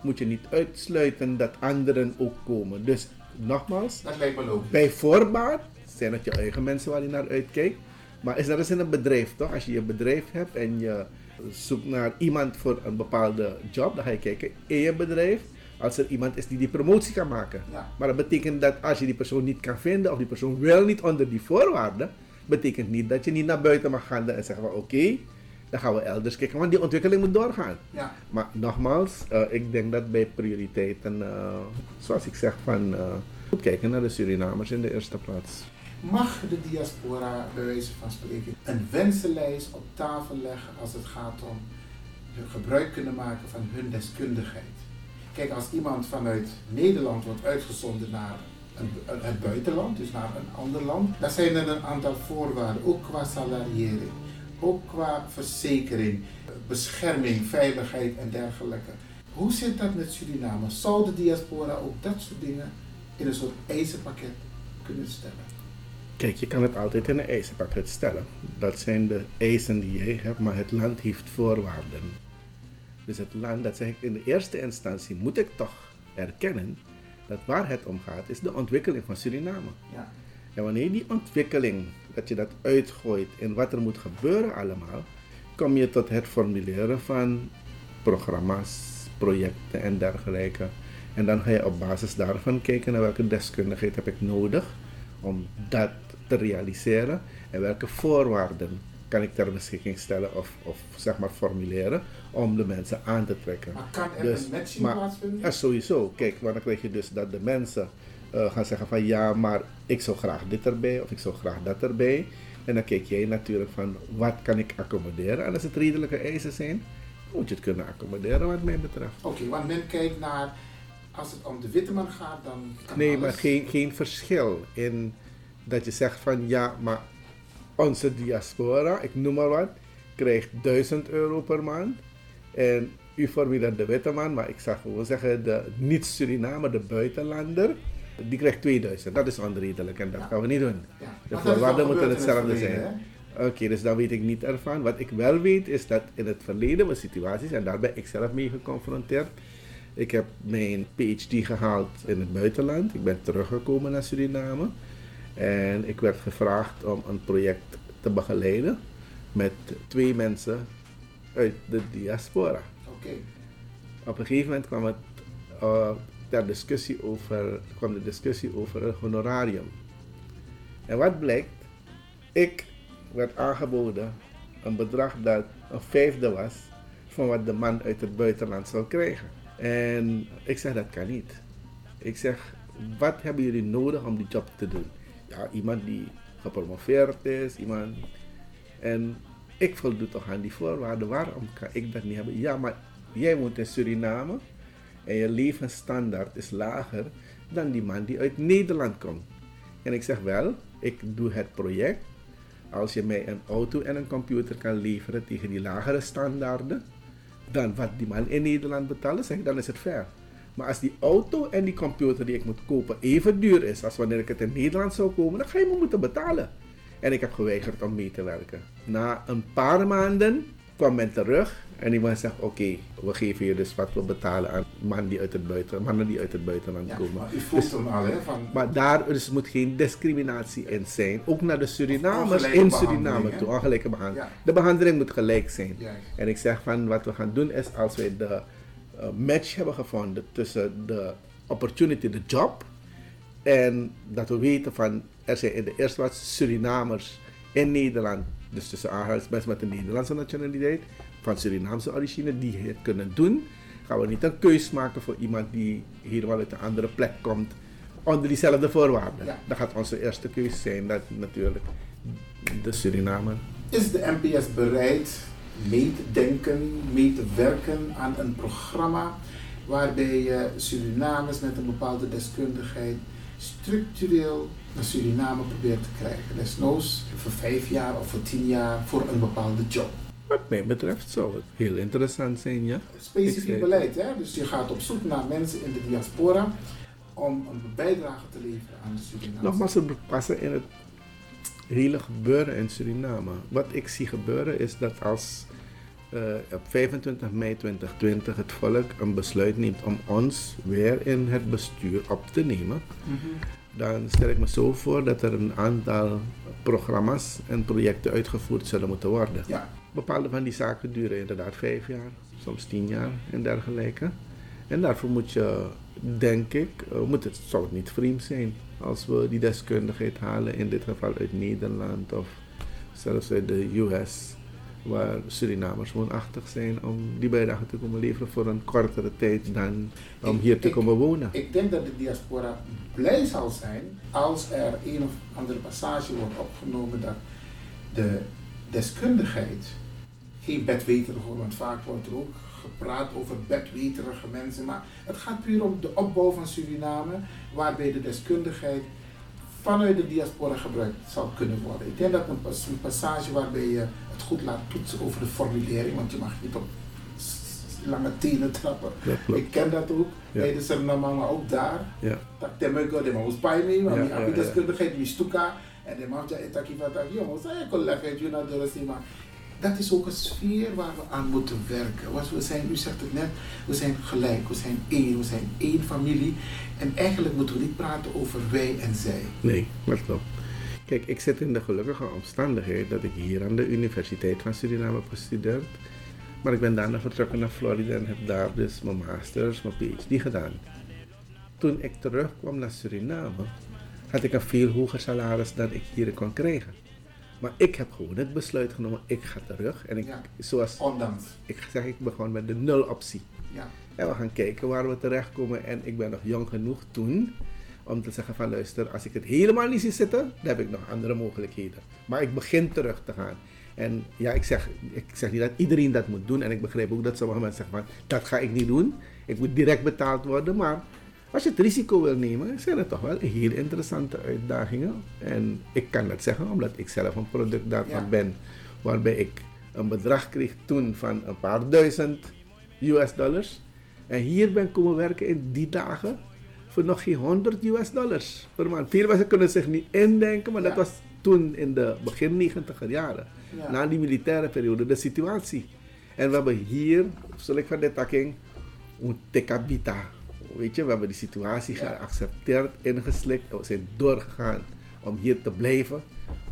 moet je niet uitsluiten dat anderen ook komen. Dus nogmaals, Dat lijkt me logisch. bij voorbaat zijn het je eigen mensen waar je naar uitkijkt. Maar is dat eens in een bedrijf toch? Als je je bedrijf hebt en je zoekt naar iemand voor een bepaalde job, dan ga je kijken in je bedrijf. Als er iemand is die die promotie kan maken. Ja. Maar dat betekent dat als je die persoon niet kan vinden of die persoon wil niet onder die voorwaarden, betekent niet dat je niet naar buiten mag gaan en zeggen van oké, dan gaan we elders kijken. Want die ontwikkeling moet doorgaan. Ja. Maar nogmaals, eh, ik denk dat bij prioriteiten, eh, zoals ik zeg, van eh, goed kijken naar de Surinamers in de eerste plaats. Mag de diaspora, bij wijze van spreken, een wensenlijst op tafel leggen als het gaat om gebruik kunnen maken van hun deskundigheid? Kijk, als iemand vanuit Nederland wordt uitgezonden naar het buitenland, dus naar een ander land, dan zijn er een aantal voorwaarden, ook qua salariering, ook qua verzekering, bescherming, veiligheid en dergelijke. Hoe zit dat met Suriname? Zou de diaspora ook dat soort dingen in een soort eisenpakket kunnen stellen? Kijk, je kan het altijd in een eisenpakket stellen. Dat zijn de eisen die jij hebt, maar het land heeft voorwaarden. Dus het land, dat zeg ik in de eerste instantie, moet ik toch erkennen dat waar het om gaat, is de ontwikkeling van Suriname. Ja. En wanneer die ontwikkeling, dat je dat uitgooit en wat er moet gebeuren allemaal, kom je tot het formuleren van programma's, projecten en dergelijke. En dan ga je op basis daarvan kijken naar welke deskundigheid heb ik nodig om dat te realiseren en welke voorwaarden kan ik ter beschikking stellen of, of zeg maar formuleren om de mensen aan te trekken. Maar kan er Dus, een matching plaatsvinden? Ja, sowieso. Kijk, maar dan krijg je dus dat de mensen eh, gaan zeggen van ja, maar ik zou graag dit erbij of ik zou graag dat erbij. En dan kijk jij natuurlijk van wat kan ik accommoderen. En als het redelijke eisen zijn, moet je het kunnen accommoderen wat mij betreft. Oké, want men kijkt naar, als het om de witte man gaat, dan kan Nee, alles. maar geen, geen verschil in dat je zegt van ja, maar onze diaspora, ik noem maar wat, krijgt 1000 euro per maand. En u formuleert de witte man, maar ik zou gewoon zeggen de niet-Surinamer, de buitenlander, die krijgt 2000. Dat is onredelijk en dat gaan we niet doen. De dat voorwaarden moeten hetzelfde zijn. Oké, dus dan weet ik niet ervan. Wat ik wel weet is dat in het verleden was situaties, en daar ben ik zelf mee geconfronteerd. Ik heb mijn PhD gehaald in het buitenland. Ik ben teruggekomen naar Suriname. En ik werd gevraagd om een project te begeleiden met twee mensen uit de diaspora. Oké, Op een gegeven moment kwam het uh, ter discussie over, kwam de discussie over een honorarium. En wat blijkt? Ik werd aangeboden een bedrag dat een vijfde was van wat de man uit het buitenland zou krijgen. En ik zeg dat kan niet. Ik zeg, wat hebben jullie nodig om die job te doen? Ja, iemand die gepromoveerd is, iemand. En ik voldoe toch aan die voorwaarden. Waarom kan ik dat niet hebben? Ja, maar jij woont in Suriname en je levensstandaard is lager dan die man die uit Nederland komt. En ik zeg wel, ik doe het project. Als je mij een auto en een computer kan leveren tegen die lagere standaarden, dan wat die man in Nederland betaalt, zeg ik, dan is het fair. Maar als die auto en die computer die ik moet kopen even duur is als wanneer ik het in Nederland zou komen, dan ga je me moeten betalen. En ik heb geweigerd om mee te werken. Na een paar maanden kwam men terug en die man zegt: Oké, we geven je dus wat we betalen aan mannen die uit het, buiten, mannen die uit het buitenland ja, komen. maar Dus- al, hè? Van, maar daar dus moet geen discriminatie in zijn. Ook naar de Surinamers in Suriname toe. Ongelijke behandeling. Ja. De behandeling moet gelijk zijn. En ik zeg van wat we gaan doen is als wij de eh, match hebben gevonden tussen de opportunity, de job. En dat we weten van er zijn in de eerste plaats Surinamers in Nederland. Dus tussen aanhalingstekens mensen met een Nederlandse nationaliteit. Van Surinaamse origine die het kunnen doen. Gaan we niet een keus maken voor iemand die helemaal uit een andere plek komt. Onder diezelfde voorwaarden. Ja. Dat gaat onze eerste keus zijn. Dat natuurlijk de Surinamer. Is de NPS bereid mee te denken, mee te werken aan een programma waarbij je Surinamers met een bepaalde deskundigheid structureel naar Suriname probeert te krijgen? Desnoods voor vijf jaar of voor tien jaar voor een bepaalde job. Wat mij betreft zou het heel interessant zijn, ja. Specifiek zei- beleid, hè? dus je gaat op zoek naar mensen in de diaspora om een bijdrage te leveren aan de Suriname. Nogmaals, het passen in het hele gebeuren in Suriname. Wat ik zie gebeuren is dat als eh, op 25 mei 2020 het volk een besluit neemt om ons weer in het bestuur op te nemen, dan stel ik me zo voor dat er een aantal programma's en projecten uitgevoerd zullen moeten worden. Ja, Bepaalde van die zaken duren inderdaad vijf jaar, soms tien jaar en dergelijke. En daarvoor moet je, denk ik, eh, moet het, zou het niet vreemd zijn als we die deskundigheid halen, in dit geval uit Nederland of zelfs uit de US, waar Surinamers woonachtig zijn, om die bijdrage te komen leveren voor een kortere tijd dan om Ik- hier te ik- komen wonen. Ik denk dat de diaspora blij zal zijn als er een of andere passage wordt opgenomen dat de deskundigheid geen bedweterige want vaak wordt er ook gepraat over bedweterige mensen, maar het gaat puur om de opbouw van Suriname, waarbij de deskundigheid vanuit de diaspora gebruikt zal kunnen worden. Ik denk dat een passage waarbij je het goed laat toetsen over de formulering, want je mag niet op lange tenen trappen. Ik ken dat ook, Ja. bij de Suriname, maar ook daar. Ja. Dat temeko, de bij me, maar Ja, die ja, heb ja. deskundigheid, die stuka, en de mag je etaki van dat, jongens, ik kon leggen, je naar de maar dat is ook een sfeer waar we aan moeten werken. Want we zijn, u zegt het net, we zijn gelijk, we zijn één, we zijn één familie. En eigenlijk moeten we niet praten over wij en zij. Nee, dat klopt. Kijk, ik zit in de gelukkige omstandigheid dat ik hier aan de Universiteit van Suriname heb gestudeerd. Maar ik ben daarna vertrokken naar Florida en heb daar dus mijn masters, mijn PhD gedaan. Toen ik terugkwam naar Suriname, had ik een veel hoger salaris dan ik hier kon krijgen. Maar ik heb gewoon het besluit genomen, ik ga terug. En ik, Ja. zoals Ondanks. ik zeg, ik begon met de nul optie. Ja. En we gaan kijken waar we terechtkomen. En ik ben nog jong genoeg toen om te zeggen van luister, als ik het helemaal niet zie zitten, dan heb ik nog andere mogelijkheden. Maar ik begin terug te gaan. En ja, ik zeg, ik zeg niet dat iedereen dat moet doen. En ik begrijp ook dat sommige mensen zeggen van, dat ga ik niet doen. Ik moet direct betaald worden. Maar als je het risico wil nemen, zijn het toch wel heel interessante uitdagingen. En ik kan dat zeggen omdat ik zelf een product daarvan Ja. ben. Waarbij ik een bedrag kreeg toen van een paar duizend US dollars. En hier ben ik komen werken in die dagen voor nog geen 100 US dollars per maand. Veel mensen kunnen zich niet indenken, maar dat was toen in de begin 90 jaren. Ja. Na die militaire periode, de situatie. En we hebben hier, zal ik van de takking, een tekabita. Weet je, we hebben die situatie Ja. geaccepteerd, ingeslikt. We zijn doorgegaan om hier te blijven,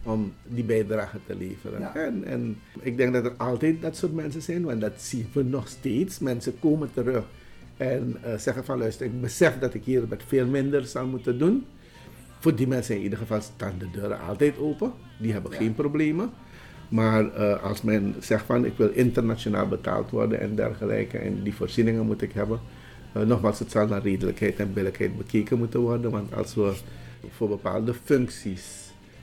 om die bijdrage te leveren. Ja. En, en ik denk dat er altijd dat soort mensen zijn, want dat zien we nog steeds. Mensen komen terug en eh, zeggen van luister, ik besef dat ik hier met veel minder zal moeten doen. Voor die mensen in ieder geval staan de deuren altijd open. Die hebben Ja. geen problemen. Maar eh, als men zegt van ik wil internationaal betaald worden en dergelijke en die voorzieningen moet ik hebben. eh, nogmaals, het zal naar redelijkheid en billijkheid bekeken moeten worden. Want als we voor bepaalde functies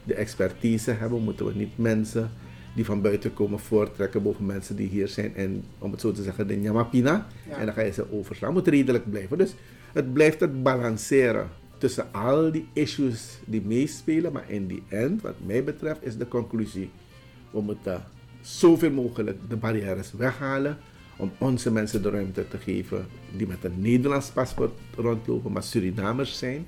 de expertise hebben, moeten we niet mensen die van buiten komen voortrekken boven mensen die hier zijn. En om het zo te zeggen, de nyamapina. Ja. En dan ga je ze overslaan. moet redelijk blijven. Dus het blijft het balanceren tussen al die issues die meespelen. Maar in die end, wat mij betreft, is de conclusie. We moeten zoveel mogelijk de barrières weghalen. Om onze mensen de ruimte te geven die met een Nederlands paspoort rondlopen, maar Surinamers zijn.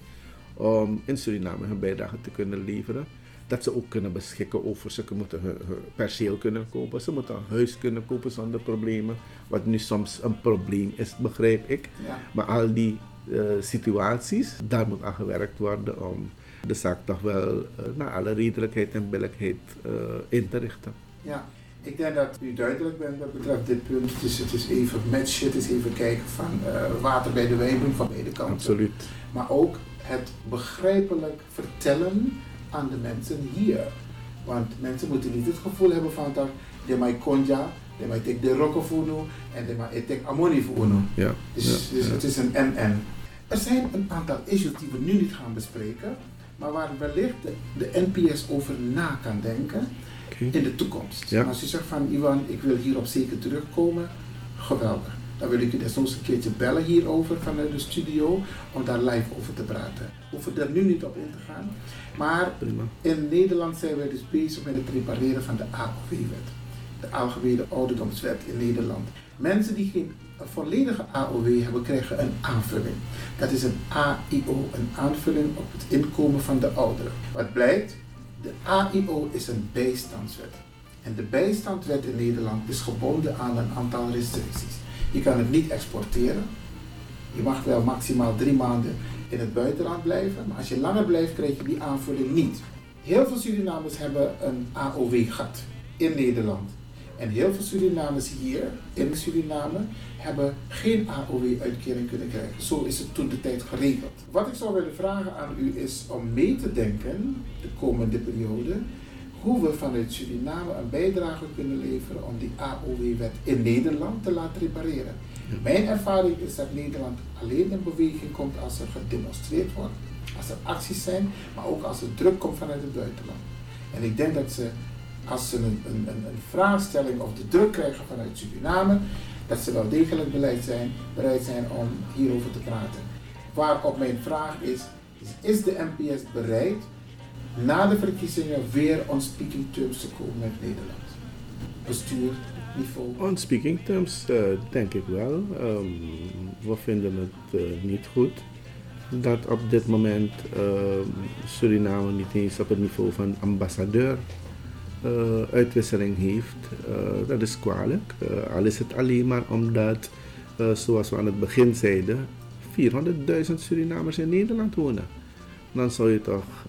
Om in Suriname hun bijdrage te kunnen leveren. Dat ze ook kunnen beschikken over, ze moeten hun, hun perceel kunnen kopen. Ze moeten een huis kunnen kopen zonder problemen. Wat nu soms een probleem is, begrijp ik. Ja. Maar al die eh, situaties, daar moet aan gewerkt worden om de zaak toch wel eh, naar alle redelijkheid en billijkheid eh, in te richten. Ja, ik denk dat u duidelijk bent wat betreft dit punt. Het is, het is even matchen, het is even kijken van water bij de wijn van beide kanten. Absoluut. Maar ook het begrijpelijk vertellen aan de mensen hier. Want mensen moeten niet het gevoel hebben van dat de mij konja, de mij tek de rokofuno en de mij tek amoni. Ja. Dus, ja, dus ja. het is een en-en. Er zijn een aantal issues die we nu niet gaan bespreken, maar waar wellicht de, de NPS over na kan denken in de toekomst. Ja. Als u zegt van Iwan, ik wil hierop zeker terugkomen, geweldig. Dan wil ik u desnoods een keertje bellen hierover vanuit de studio om daar live over te praten. We hoeven er nu niet op in te gaan. Maar Prima. in Nederland zijn wij dus bezig met het prepareren van de AOW-wet. De Algemene Ouderdomswet in Nederland. Mensen die geen volledige AOW hebben, krijgen een aanvulling. Dat is een AIO, een aanvulling op het inkomen van de ouderen. Wat blijkt? De AIO is een bijstandswet. En de bijstandswet in Nederland is gebonden aan een aantal restricties. Je kan het niet exporteren. Je mag wel maximaal drie maanden in het buitenland blijven, maar als je langer blijft, krijg je die aanvulling niet. Heel veel Surinamers hebben een AOW gehad in Nederland. En heel veel Surinamers hier in Suriname hebben geen AOW-uitkering kunnen krijgen. Zo is het toen de tijd geregeld. Wat ik zou willen vragen aan u is om mee te denken, de komende periode, hoe we vanuit Suriname een bijdrage kunnen leveren om die AOW-wet in Nederland te laten repareren. Mijn ervaring is dat Nederland alleen in beweging komt als er gedemonstreerd wordt, als er acties zijn, maar ook als er druk komt vanuit het buitenland. En ik denk dat ze, als ze een, een, een, vraagstelling of de druk krijgen vanuit Suriname, dat ze wel degelijk bereid zijn, bereid zijn om hierover te praten. Waarop mijn vraag is, is de NPS bereid na de verkiezingen weer on speaking terms te komen met Nederland? Bestuur, On speaking terms eh, denk ik wel. Ehm, we vinden het eh, niet goed dat op dit moment ehm, Suriname niet eens op het niveau van ambassadeur eh, uitwisseling heeft. Dat is kwalijk. Al is het alleen maar omdat, zoals we aan het begin zeiden, 400.000 Surinamers in Nederland wonen. Dan zou je toch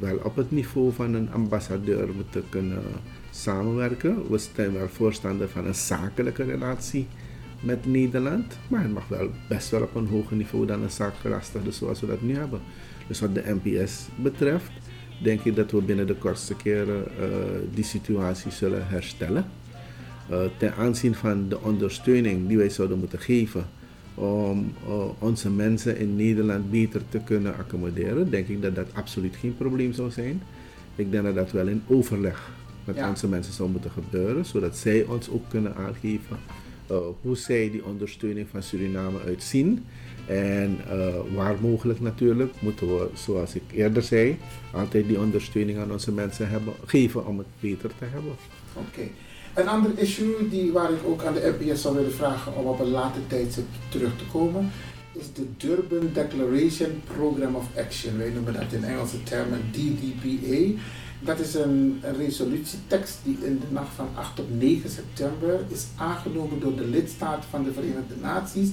wel op het niveau van een ambassadeur moeten kunnen samenwerken. We zijn wel voorstander van een zakelijke relatie met Nederland, maar het mag wel best wel op een hoger niveau dan een zaakgelastigde zoals we dat nu hebben. Dus wat de NPS betreft, denk ik dat we binnen de kortste keren eh, die situatie zullen herstellen. Eh, ten aanzien van de ondersteuning die wij zouden moeten geven om uh, onze mensen in Nederland beter te kunnen accommoderen, denk ik dat dat absoluut geen probleem zou zijn. Ik denk dat dat wel in overleg met Ja. onze mensen zou moeten gebeuren, zodat zij ons ook kunnen aangeven uh, hoe zij die ondersteuning van Suriname uitzien. En uh, waar mogelijk natuurlijk moeten we, zoals ik eerder zei, altijd die ondersteuning aan onze mensen hebben, geven om het beter te hebben. Oké. Een ander issue die, waar ik ook aan de NPS zou willen vragen om op een later tijdstip terug te komen, is de Durban Declaration Program of Action. Wij noemen dat in Engelse termen DDPA. Dat is een, resolutietekst die in de nacht van 8 op 9 september is aangenomen door de lidstaten van de Verenigde Naties.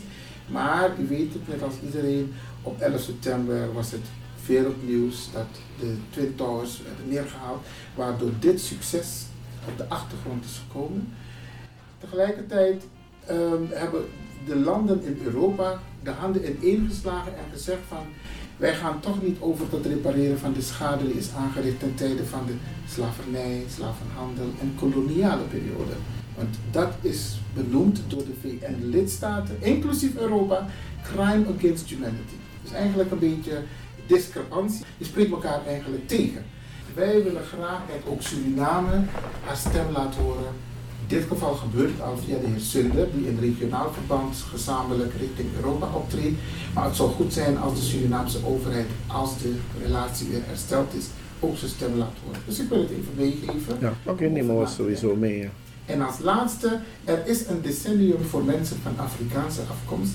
Maar u weet het net als iedereen, op 11 september was het wereldnieuws dat de Twin Towers werden neergehaald, waardoor dit succes op de achtergrond is gekomen. Tegelijkertijd ehm, hebben de landen in Europa de handen ineengeslagen en gezegd van wij gaan toch niet over tot repareren van de schade die is aangericht ten tijde van de slavernij, slavenhandel en koloniale periode. Want dat is benoemd door de VN-lidstaten, inclusief Europa, crime against humanity. Dus eigenlijk een beetje discrepantie. Je spreekt elkaar eigenlijk tegen. Wij willen graag dat ook Suriname haar stem laat horen. In dit geval gebeurt het al via de heer Sunder, die in regionaal verband gezamenlijk richting Europa optreedt. Maar het zou goed zijn als de Surinaamse overheid, als de relatie weer hersteld is, ook zijn stem laat horen. Dus ik wil het even meegeven. Ja, oké, nemen we sowieso mee. Ja. En als laatste, er is een decennium voor mensen van Afrikaanse afkomst.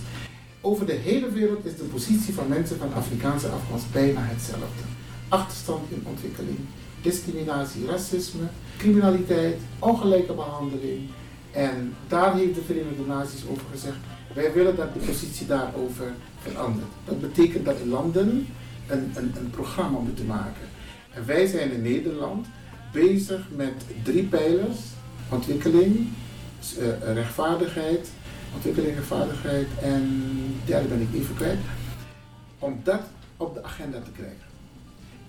Over de hele wereld is de positie van mensen van Afrikaanse afkomst bijna hetzelfde. Achterstand in ontwikkeling, discriminatie, racisme, criminaliteit, ongelijke behandeling. En daar heeft de Verenigde Naties over gezegd, wij willen dat de positie daarover verandert. Dat betekent dat landen een, een, een programma moeten maken. En wij zijn in Nederland bezig met drie pijlers ontwikkeling, uh, rechtvaardigheid, ontwikkeling, rechtvaardigheid en derde ben ik even kwijt, om dat op de agenda te krijgen.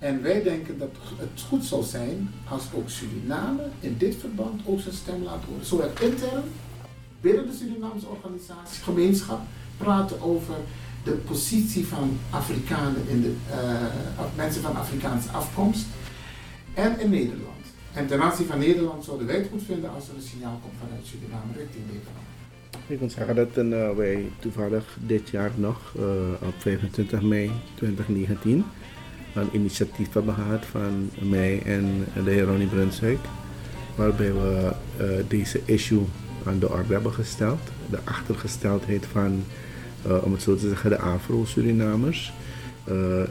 En wij denken dat het goed zal zijn als ook Suriname in dit verband ook zijn stem laat horen. Zowel intern, binnen de Surinaamse organisatie, gemeenschap, praten over de positie van Afrikanen in de, uh, mensen van Afrikaanse afkomst en in Nederland. En ten aanzien van Nederland zouden wij het goed vinden als er een signaal komt vanuit Suriname richting Nederland. Ik moet zeggen dat uh, wij toevallig dit jaar nog, uh, op 25 mei 2019, een initiatief hebben gehad van mij en de heer Ronnie Brunswijk, waarbij we uh, deze issue aan de orde hebben gesteld. De achtergesteldheid van, om het zo te zeggen, de Afro-Surinamers.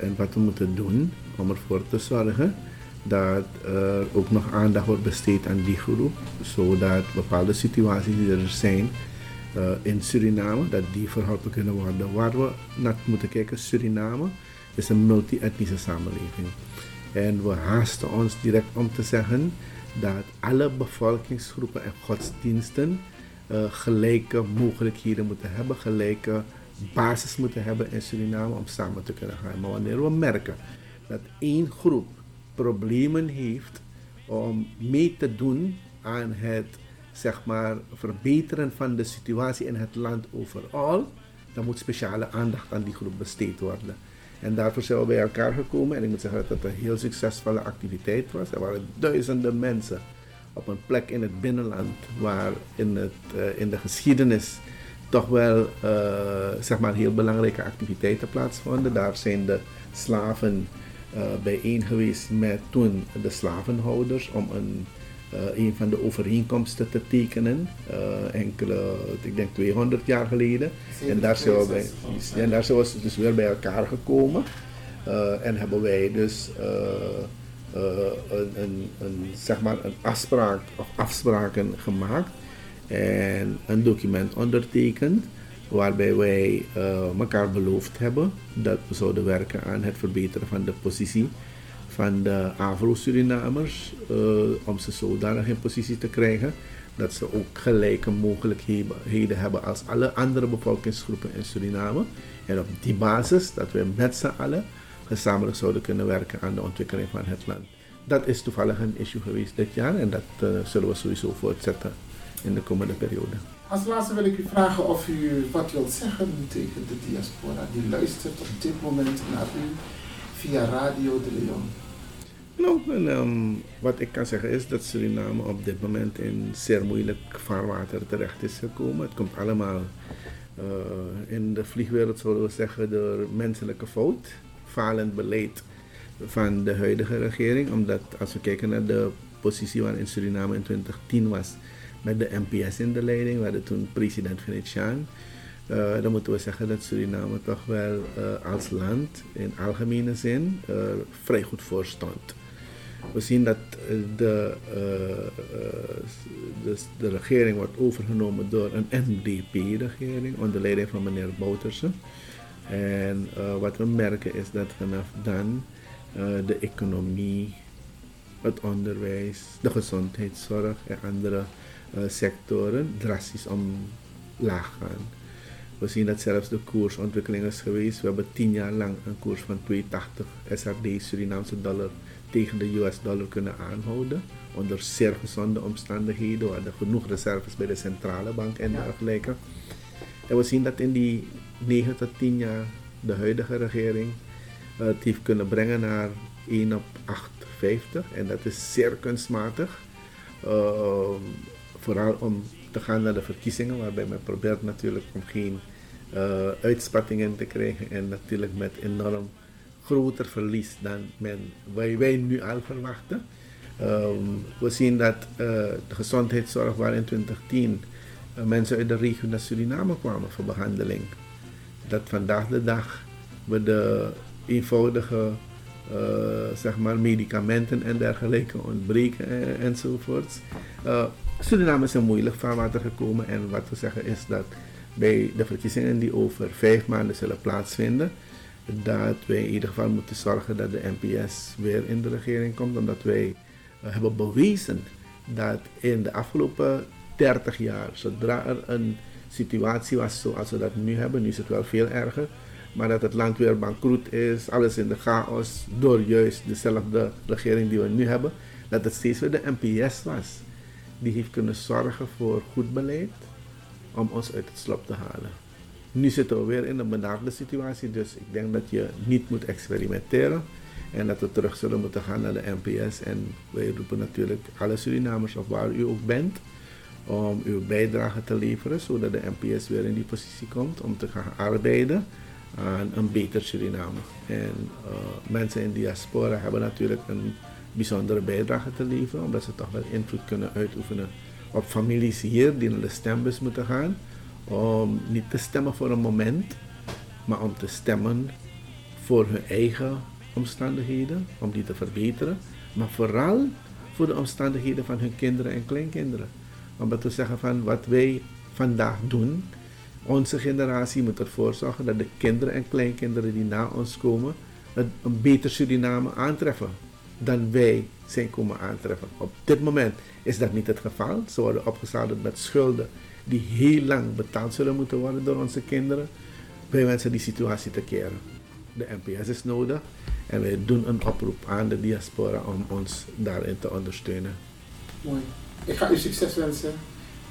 en wat we moeten doen om ervoor te zorgen dat er ook nog aandacht wordt besteed aan die groep, zodat bepaalde situaties die er zijn in Suriname, dat die verholpen kunnen worden. Waar we naar moeten kijken, Suriname is een multi-etnische samenleving. En we haasten ons direct om te zeggen dat alle bevolkingsgroepen en godsdiensten uh, gelijke mogelijkheden moeten hebben, gelijke basis moeten hebben in Suriname om samen te kunnen gaan. Maar wanneer we merken dat één groep problemen heeft om mee te doen aan het zeg maar, verbeteren van de situatie in het land overal, dan moet speciale aandacht aan die groep besteed worden. En daarvoor zijn we bij elkaar gekomen en ik moet zeggen dat het een heel succesvolle activiteit was. Er waren duizenden mensen op een plek in het binnenland waar in, het, uh, in de geschiedenis toch wel uh, zeg maar heel belangrijke activiteiten plaatsvonden. Daar zijn de slaven uh, bijeen geweest met toen de slavenhouders om een, een van de overeenkomsten te tekenen. Uh, enkele, ik denk 200 jaar geleden. En daar, zijn we en daar zijn we dus weer bij elkaar gekomen. en hebben wij dus een, een, een, zeg maar een afspraak of afspraken gemaakt. En een document ondertekend waarbij wij uh, elkaar beloofd hebben dat we zouden werken aan het verbeteren van de positie van de Afro-Surinamers, uh, om ze zodanig in positie te krijgen dat ze ook gelijke mogelijkheden hebben als alle andere bevolkingsgroepen in Suriname. En op die basis dat we met z'n allen gezamenlijk zouden kunnen werken aan de ontwikkeling van het land. Dat is toevallig een issue geweest dit jaar en dat uh, zullen we sowieso voortzetten in de komende periode. Als laatste wil ik u vragen of u wat wilt zeggen tegen de diaspora die luistert op dit moment naar u via Radio de Leon. Nou, ehm, wat ik kan zeggen is dat Suriname op dit moment in zeer moeilijk vaarwater terecht is gekomen. Het komt allemaal eh, in de vliegwereld, zullen we zeggen, door menselijke fout, falend beleid van de huidige regering. Omdat als we kijken naar de positie waarin Suriname in 2010 was, met de NPS in de leiding, we hadden toen president Venetiaan. Uh, dan moeten we zeggen dat Suriname toch wel uh, als land in algemene zin vrij goed voor stond. We zien dat de, de, de, regering wordt overgenomen door een NDP-regering onder leiding van meneer Bouterse. En wat we merken is dat vanaf dan de economie, het onderwijs, de gezondheidszorg en andere sectoren drastisch omlaag gaan. We zien dat zelfs de koersontwikkeling is geweest. We hebben tien jaar lang een koers van 280 SRD Surinaamse dollar tegen de US dollar kunnen aanhouden. Onder zeer gezonde omstandigheden. We hadden genoeg reserves bij de centrale bank en dergelijke. En we zien dat in die 9 tot 10 jaar de huidige regering het heeft kunnen brengen naar 1 op 8,50. En dat is zeer kunstmatig. Uh, vooral om te gaan naar de verkiezingen, waarbij men probeert natuurlijk om geen uh, uitspattingen te krijgen en natuurlijk met enorm groter verlies dan men, wij, wij nu al verwachten. Um, we zien dat uh, de gezondheidszorg waar in 2010 uh, mensen uit de regio naar Suriname kwamen voor behandeling, dat vandaag de dag we de eenvoudige zeg maar medicamenten en dergelijke ontbreken enzovoorts. Suriname is een moeilijk vaarwater gekomen en wat we zeggen is dat bij de verkiezingen die over vijf maanden zullen plaatsvinden, dat wij in ieder geval moeten zorgen dat de NPS weer in de regering komt, omdat wij uh, hebben bewezen dat in de afgelopen 30 jaar, zodra er een situatie was zoals we dat nu hebben, nu is het wel veel erger, maar dat het land weer bankroet is, alles in de chaos, door juist dezelfde regering die we nu hebben, dat het steeds weer de NPS was die heeft kunnen zorgen voor goed beleid om ons uit het slop te halen. Nu zitten we weer in een benarde situatie, dus ik denk dat je niet moet experimenteren en dat we terug zullen moeten gaan naar de NPS. En wij roepen natuurlijk alle Surinamers, of waar u ook bent, om uw bijdrage te leveren, zodat de NPS weer in die positie komt om te gaan arbeiden aan een beter Suriname. En uh, mensen in diaspora hebben natuurlijk een bijzondere bijdrage te leveren, omdat ze toch wel invloed kunnen uitoefenen op families hier die naar de stembus moeten gaan, om niet te stemmen voor een moment, maar om te stemmen voor hun eigen omstandigheden, om die te verbeteren, maar vooral voor de omstandigheden van hun kinderen en kleinkinderen. Omdat we zeggen van wat wij vandaag doen, onze generatie moet ervoor zorgen dat de kinderen en kleinkinderen die na ons komen, een beter Suriname aantreffen dan wij zijn komen aantreffen. Op dit moment is dat niet het geval. Ze worden opgezadeld met schulden die heel lang betaald zullen moeten worden door onze kinderen. Wij wensen die situatie te keren. De NPS is nodig en wij doen een oproep aan de diaspora om ons daarin te ondersteunen. Mooi. Ik ga u succes wensen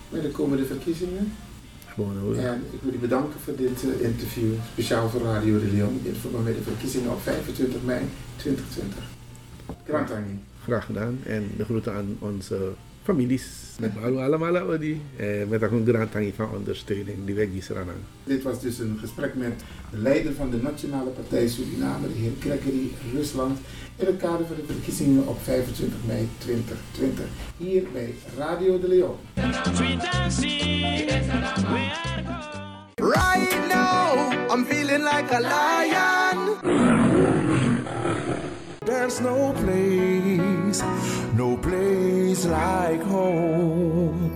met de komende verkiezingen. En ik wil u bedanken voor dit uh, interview, speciaal voor Radio de Leon, in verband met de verkiezingen op 25 mei 2020. Graag Graag gedaan. En de groeten aan onze families. Met balu allemaal die. Eh, met een grand van ondersteuning die weg is Dit was dus een gesprek met de leider van de Nationale Partij Suriname, de heer Gregory Rusland, in het kader van de verkiezingen op 25 mei 2020. Hier bij Radio de Leon. Right now, I'm feeling like a There's no place, no place like home.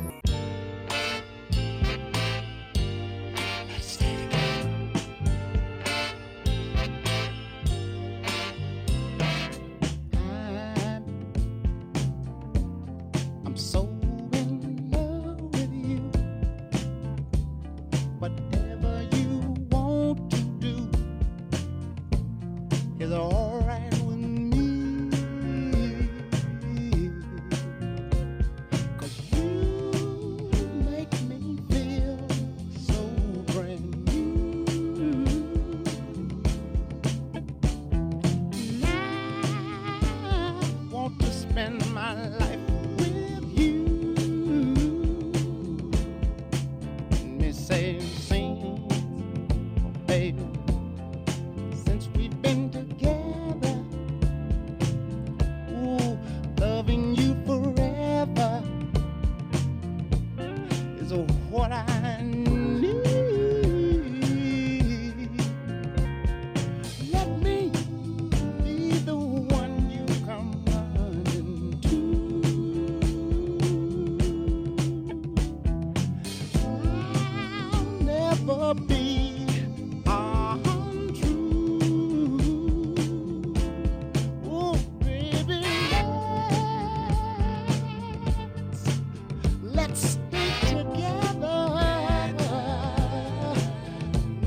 Let's stick together,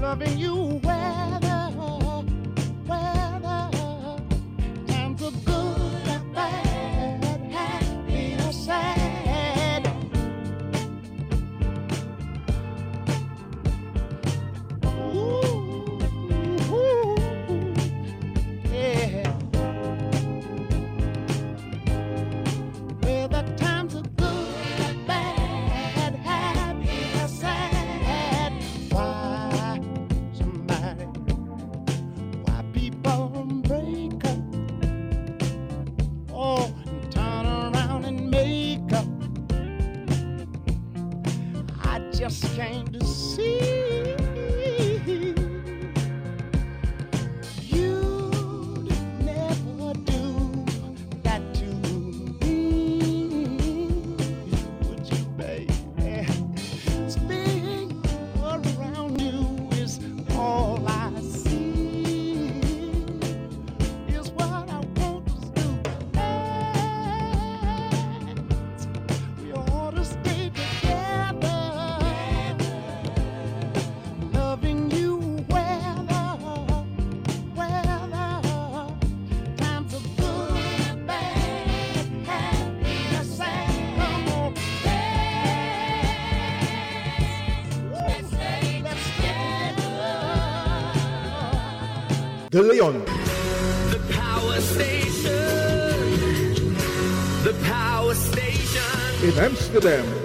loving you. Leon. The power station. The power station. In Amsterdam.